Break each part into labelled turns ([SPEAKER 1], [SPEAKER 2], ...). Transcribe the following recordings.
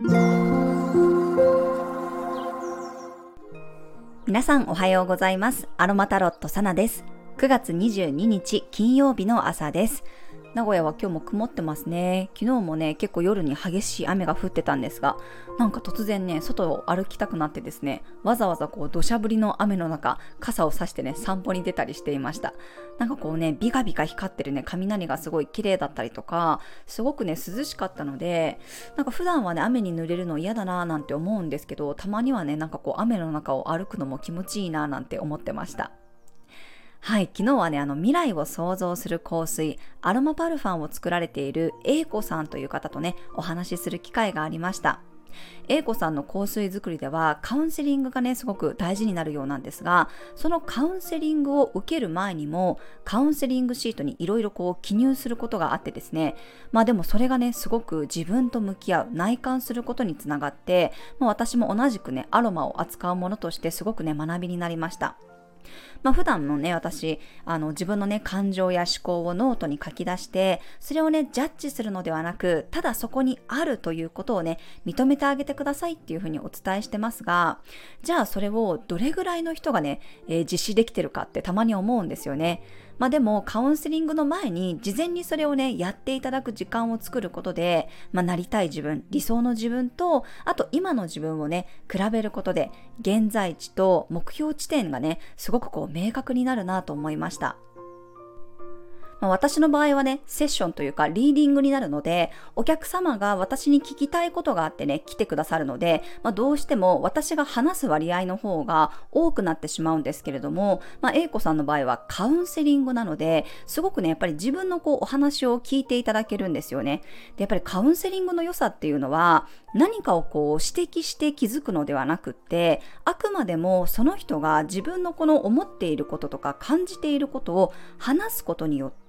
[SPEAKER 1] 皆さんおはようございます。アロマタロットサナです。9月22日金曜日の朝です。名古屋は今日も曇ってますね。昨日もね、結構夜に激しい雨が降ってたんですが、なんか突然ね、外を歩きたくなってですね、わざわざこう土砂降りの雨の中、傘を差してね、散歩に出たりしていました。なんかこうね、ビカビカ光ってるね、雷がすごい綺麗だったりとか、すごくね、涼しかったので、なんか普段はね、雨に濡れるの嫌だなーなんて思うんですけど、たまにはね、なんかこう雨の中を歩くのも気持ちいいなーなんて思ってました。はい、昨日はね、あの未来を想像する香水、アロマパルファンを作られている A 子さんという方とね、お話しする機会がありました。A 子さんの香水作りではカウンセリングがねすごく大事になるようなんですがそのカウンセリングを受ける前にもカウンセリングシートにいろいろこう記入することがあってですねまあでもそれがねすごく自分と向き合う内観することにつながって、まあ、私も同じくねアロマを扱うものとしてすごくね学びになりました。まあ、普段のね、私、あの、自分のね、感情や思考をノートに書き出して、それをね、ジャッジするのではなく、ただそこにあるということをね、認めてあげてくださいっていうふうにお伝えしてますが、じゃあそれをどれぐらいの人がね、えー、実施できてるかってたまに思うんですよね。まあでもカウンセリングの前に事前にそれをね、やっていただく時間を作ることで、まあなりたい自分、理想の自分と、あと今の自分をね、比べることで、現在地と目標地点がね、すごくこう明確になるなと思いました。まあ、私の場合はね、セッションというかリーディングになるので、お客様が私に聞きたいことがあってね、来てくださるので、まあ、どうしても私が話す割合の方が多くなってしまうんですけれども、まあ、A 子さんの場合はカウンセリングなので、すごくね、やっぱり自分のこうお話を聞いていただけるんですよね。で、やっぱりカウンセリングの良さっていうのは、何かをこう指摘して気づくのではなくって、あくまでもその人が自分のこの思っていることとか感じていることを話すことによって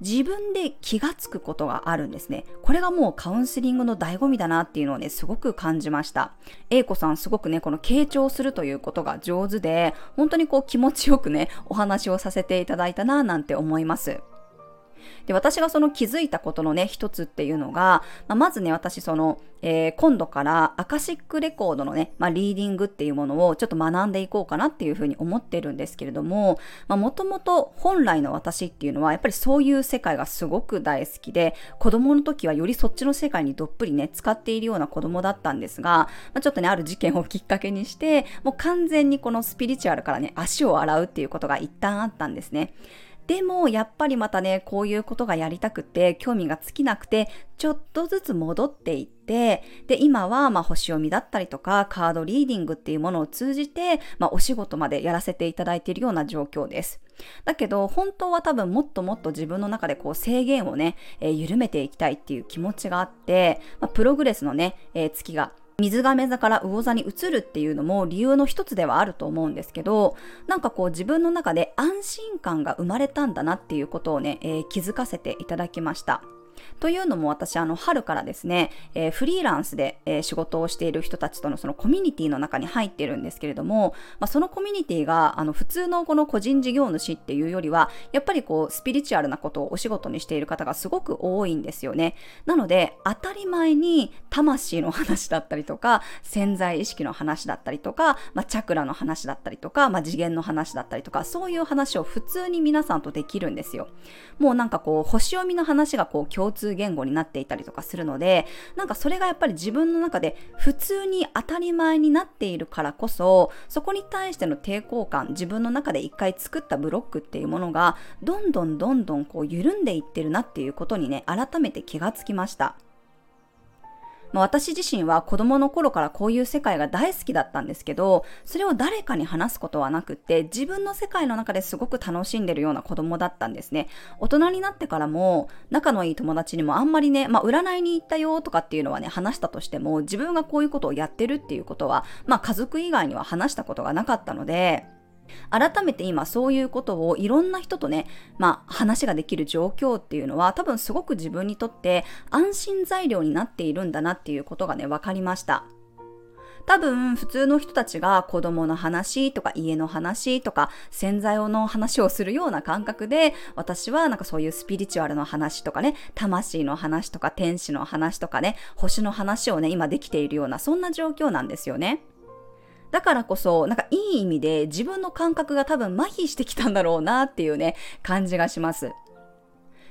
[SPEAKER 1] 自分で気がつくことがあるんですね。これがもうカウンセリングの醍醐味だなっていうのをね、すごく感じました。A 子さんすごくね、この傾聴するということが上手で、本当にこう気持ちよくね、お話をさせていただいたななんて思います。で、私がその気づいたことのね、一つっていうのが、まあ、まずね、私その、えー、今度からアカシックレコードのね、まあ、リーディングっていうものをちょっと学んでいこうかなっていうふうに思ってるんですけれども、まあ、もともと本来の私っていうのは、やっぱりそういう世界がすごく大好きで、子供の時はよりそっちの世界にどっぷりね、使っているような子供だったんですが、まあ、ちょっとね、ある事件をきっかけにして、もう完全にこのスピリチュアルからね、足を洗うっていうことが一旦あったんですね。でもやっぱりまたね、こういうことがやりたくて、興味が尽きなくて、ちょっとずつ戻っていって、で、今はまあ星読みだったりとか、カードリーディングっていうものを通じて、まあお仕事までやらせていただいているような状況です。だけど、本当は多分もっともっと自分の中でこう制限をね、えー、緩めていきたいっていう気持ちがあって、まあ、プログレスのね、えー、月が水亀座から魚座に移るっていうのも理由の一つではあると思うんですけど、なんかこう自分の中で安心感が生まれたんだなっていうことをね、えー、気づかせていただきました。というのも私、あの、春からですね、えー、フリーランスで、えー、仕事をしている人たちとのそのコミュニティの中に入っているんですけれども、まあ、そのコミュニティが、あの、普通のこの個人事業主っていうよりは、やっぱりこう、スピリチュアルなことをお仕事にしている方がすごく多いんですよね。なので、当たり前に魂の話だったりとか、潜在意識の話だったりとか、まあ、チャクラの話だったりとか、まあ、次元の話だったりとか、そういう話を普通に皆さんとできるんですよ。もうなんかこう、星読みの話がこう、共通言語になっていたりとかするので、なんかそれがやっぱり自分の中で普通に当たり前になっているからこそ、そこに対しての抵抗感、自分の中で一回作ったブロックっていうものが、どんどんどんどんこう緩んでいってるなっていうことにね、改めて気がつきました。まあ、私自身は子供の頃からこういう世界が大好きだったんですけど、それを誰かに話すことはなくって、自分の世界の中ですごく楽しんでるような子供だったんですね。大人になってからも、仲のいい友達にもあんまりね、まあ、占いに行ったよとかっていうのはね、話したとしても、自分がこういうことをやってるっていうことは、まあ、家族以外には話したことがなかったので、改めて今そういうことをいろんな人とね、まあ話ができる状況っていうのは多分すごく自分にとって安心材料になっているんだなっていうことがね、分かりました。多分普通の人たちが子供の話とか家の話とか洗剤の話をするような感覚で私はなんかそういうスピリチュアルの話とかね魂の話とか天使の話とかね星の話をね今できているようなそんな状況なんですよね。だからこそ、なんかいい意味で自分の感覚が多分麻痺してきたんだろうなっていうね、感じがします。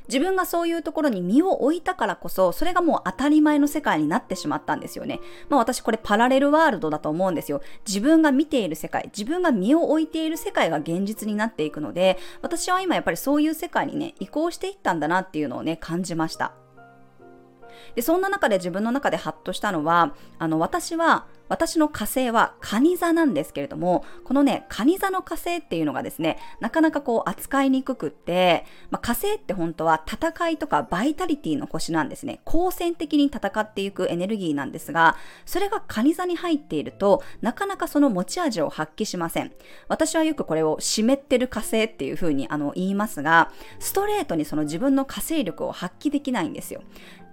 [SPEAKER 1] 自分がそういうところに身を置いたからこそ、それがもう当たり前の世界になってしまったんですよね。まあ私これパラレルワールドだと思うんですよ。自分が見ている世界、自分が身を置いている世界が現実になっていくので、私は今やっぱりそういう世界にね、移行していったんだなっていうのをね、感じました。で、そんな中で自分の中でハッとしたのは、あの、私は私の火星は蟹座なんですけれども、このね、蟹座の火星っていうのがですね、なかなかこう扱いにくくって、まあ、火星って本当は戦いとかバイタリティの星なんですね。好戦的に戦っていくエネルギーなんですが、それが蟹座に入っていると、なかなかその持ち味を発揮しません。私はよくこれを湿ってる火星っていう風にあの言いますが、ストレートにその自分の火星力を発揮できないんですよ。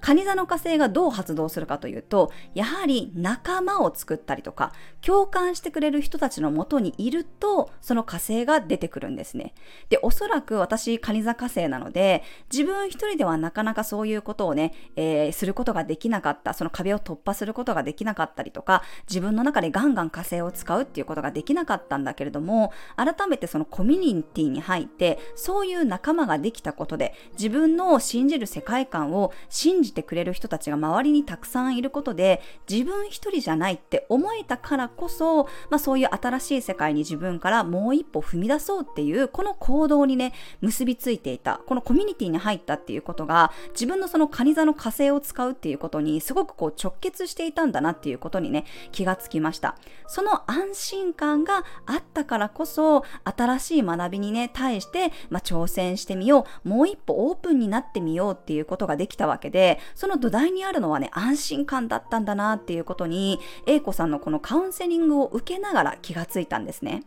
[SPEAKER 1] 蟹座の火星がどう発動するかというと、やはり仲間を作ったりとか、共感してくれる人たちのもとにいると、その火星が出てくるんですね。で、おそらく私、蟹座火星なので、自分一人ではなかなかそういうことをね、えー、することができなかった、その壁を突破することができなかったりとか、自分の中でガンガン火星を使うっていうことができなかったんだけれども、改めてそのコミュニティに入って、そういう仲間ができたことで、自分の信じる世界観を信じじてくれる人たちが周りにたくさんいることで自分一人じゃないって思えたからこそ、まあ、そういう新しい世界に自分からもう一歩踏み出そうっていうこの行動にね結びついていたこのコミュニティに入ったっていうことが自分のそのカニ座の火星を使うっていうことにすごくこう直結していたんだなっていうことにね気がつきました。その安心感があったからこそ新しい学びにね対して、まあ、挑戦してみようもう一歩オープンになってみようっていうことができたわけでその土台にあるのはね、安心感だったんだなっていうことに、英子さんのこのカウンセリングを受けながら気がついたんですね。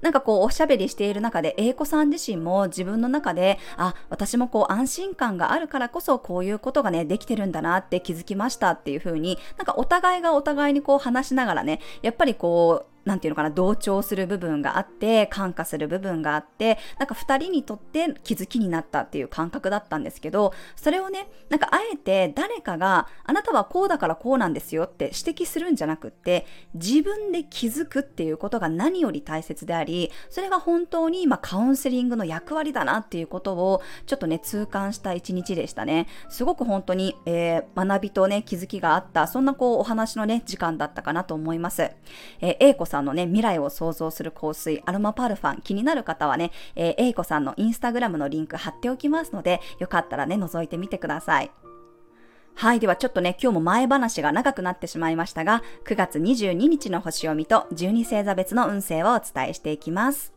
[SPEAKER 1] なんかこうおしゃべりしている中で、英子さん自身も自分の中で、あ、私もこう安心感があるからこそこういうことがね、できてるんだなって気づきましたっていう風に、なんかお互いがお互いにこう話しながらね、やっぱりこう、なんていうのかな、同調する部分があって、感化する部分があって、なんか二人にとって気づきになったっていう感覚だったんですけど、それをね、なんかあえて誰かがあなたはこうだからこうなんですよって指摘するんじゃなくって、自分で気づくっていうことが何より大切であり、それが本当にまカウンセリングの役割だなっていうことをちょっとね、痛感した一日でしたね。すごく本当に、えー、学びとね、気づきがあった、そんなこうお話のね、時間だったかなと思います。えー、A 子さんのね、未来を想像する香水、アロマパルファン、気になる方はね、えー、A 子さんのインスタグラムのリンク貼っておきますので、よかったらね、覗いてみてください。はい。ではちょっとね、今日も前話が長くなってしまいましたが、9月22日の星読みと12星座別の運勢をお伝えしていきます。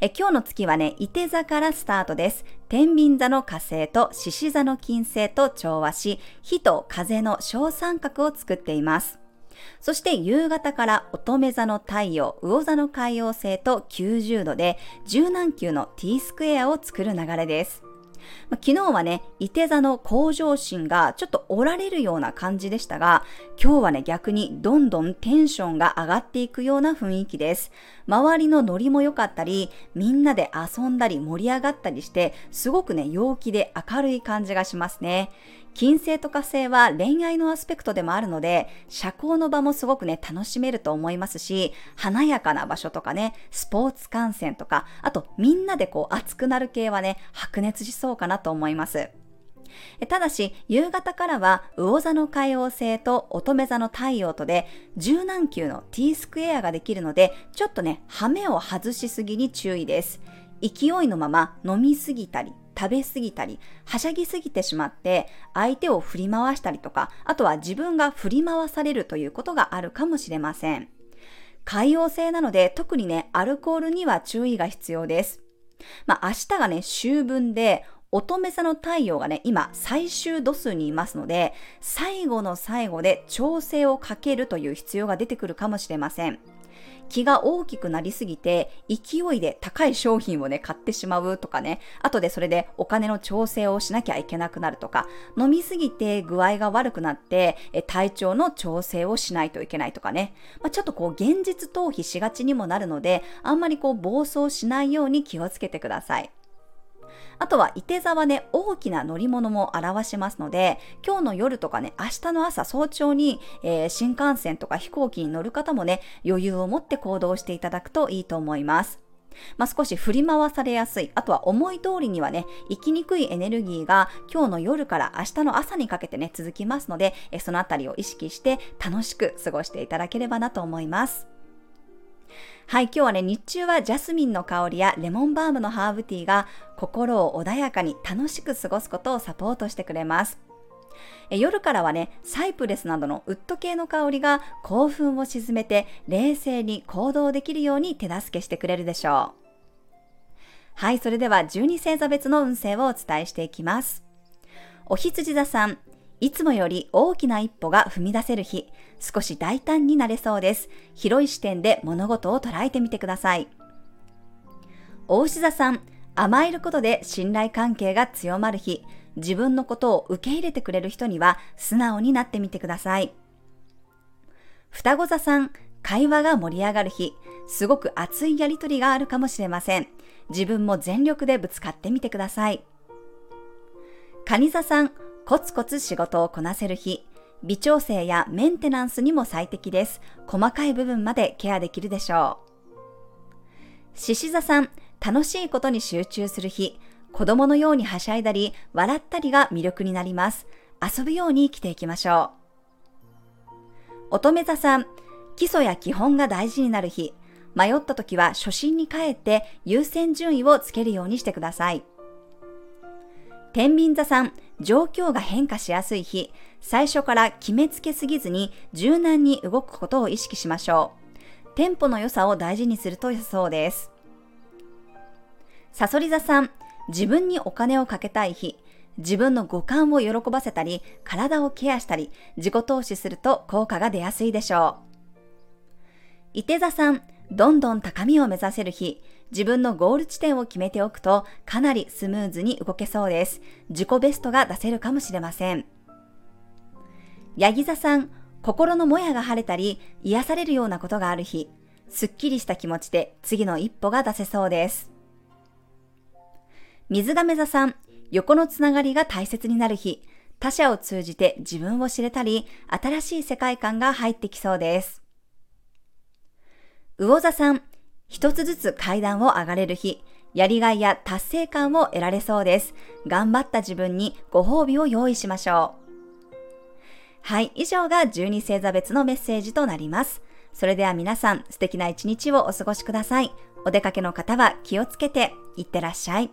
[SPEAKER 1] え今日の月はね、伊手座からスタートです。天秤座の火星と獅子座の金星と調和し、火と風の小三角を作っています。そして夕方から乙女座の太陽、魚座の海洋星と90度で柔軟球の T スクエアを作る流れです。ま、昨日はね、伊手座の向上心がちょっと折られるような感じでしたが、今日はね、逆にどんどんテンションが上がっていくような雰囲気です。周りのノリも良かったり、みんなで遊んだり盛り上がったりして、すごくね、陽気で明るい感じがしますね。金星と火星は恋愛のアスペクトでもあるので、社交の場もすごくね、楽しめると思いますし、華やかな場所とかね、スポーツ観戦とか、あとみんなでこう熱くなる系はね、白熱しそうかなと思います。ただし、夕方からは、魚座の海王星と乙女座の太陽とで、柔軟球の T スクエアができるので、ちょっとね、羽目を外しすぎに注意です。勢いのまま飲みすぎたり、食べ過ぎたり、はしゃぎすぎてしまって、相手を振り回したりとか、あとは自分が振り回されるということがあるかもしれません。海洋性なので、特にね、アルコールには注意が必要です。まあ、明日がね、秋分で、乙女座の太陽がね、今最終度数にいますので、最後の最後で調整をかけるという必要が出てくるかもしれません。気が大きくなりすぎて、勢いで高い商品をね、買ってしまうとかね、後でそれでお金の調整をしなきゃいけなくなるとか、飲みすぎて具合が悪くなって、体調の調整をしないといけないとかね、まあ、ちょっとこう現実逃避しがちにもなるので、あんまりこう暴走しないように気をつけてください。あとは、いて座はね、大きな乗り物も表しますので、今日の夜とかね、明日の朝早朝に、えー、新幹線とか飛行機に乗る方もね、余裕を持って行動していただくといいと思います。まあ、少し振り回されやすい、あとは思い通りにはね、生きにくいエネルギーが今日の夜から明日の朝にかけてね、続きますので、そのあたりを意識して楽しく過ごしていただければなと思います。はい、今日はね、日中はジャスミンの香りやレモンバームのハーブティーが心を穏やかに楽しく過ごすことをサポートしてくれます。え夜からはね、サイプレスなどのウッド系の香りが興奮を鎮めて冷静に行動できるように手助けしてくれるでしょう。はい、それでは12星座別の運勢をお伝えしていきます。お羊座さん、いつもより大きな一歩が踏み出せる日、少し大胆になれそうです。広い視点で物事を捉えてみてください。大牛座さん、甘えることで信頼関係が強まる日、自分のことを受け入れてくれる人には素直になってみてください。双子座さん、会話が盛り上がる日、すごく熱いやりとりがあるかもしれません。自分も全力でぶつかってみてください。蟹座さん、コツコツ仕事をこなせる日、微調整やメンテナンスにも最適です。細かい部分までケアできるでしょう。獅子座さん、楽しいことに集中する日、子供のようにはしゃいだり、笑ったりが魅力になります。遊ぶように生きていきましょう。乙女座さん、基礎や基本が大事になる日、迷った時は初心に帰って優先順位をつけるようにしてください。天秤座さん、状況が変化しやすい日、最初から決めつけすぎずに柔軟に動くことを意識しましょう。テンポの良さを大事にすると良さそうです。サソリ座さん、自分にお金をかけたい日、自分の五感を喜ばせたり、体をケアしたり、自己投資すると効果が出やすいでしょう。伊手座さん、どんどん高みを目指せる日、自分のゴール地点を決めておくとかなりスムーズに動けそうです。自己ベストが出せるかもしれません。ヤギ座さん、心のもやが晴れたり癒されるようなことがある日、すっきりした気持ちで次の一歩が出せそうです。水亀座さん、横のつながりが大切になる日、他者を通じて自分を知れたり、新しい世界観が入ってきそうです。魚座さん、一つずつ階段を上がれる日、やりがいや達成感を得られそうです。頑張った自分にご褒美を用意しましょう。はい、以上が12星座別のメッセージとなります。それでは皆さん素敵な一日をお過ごしください。お出かけの方は気をつけていってらっしゃい。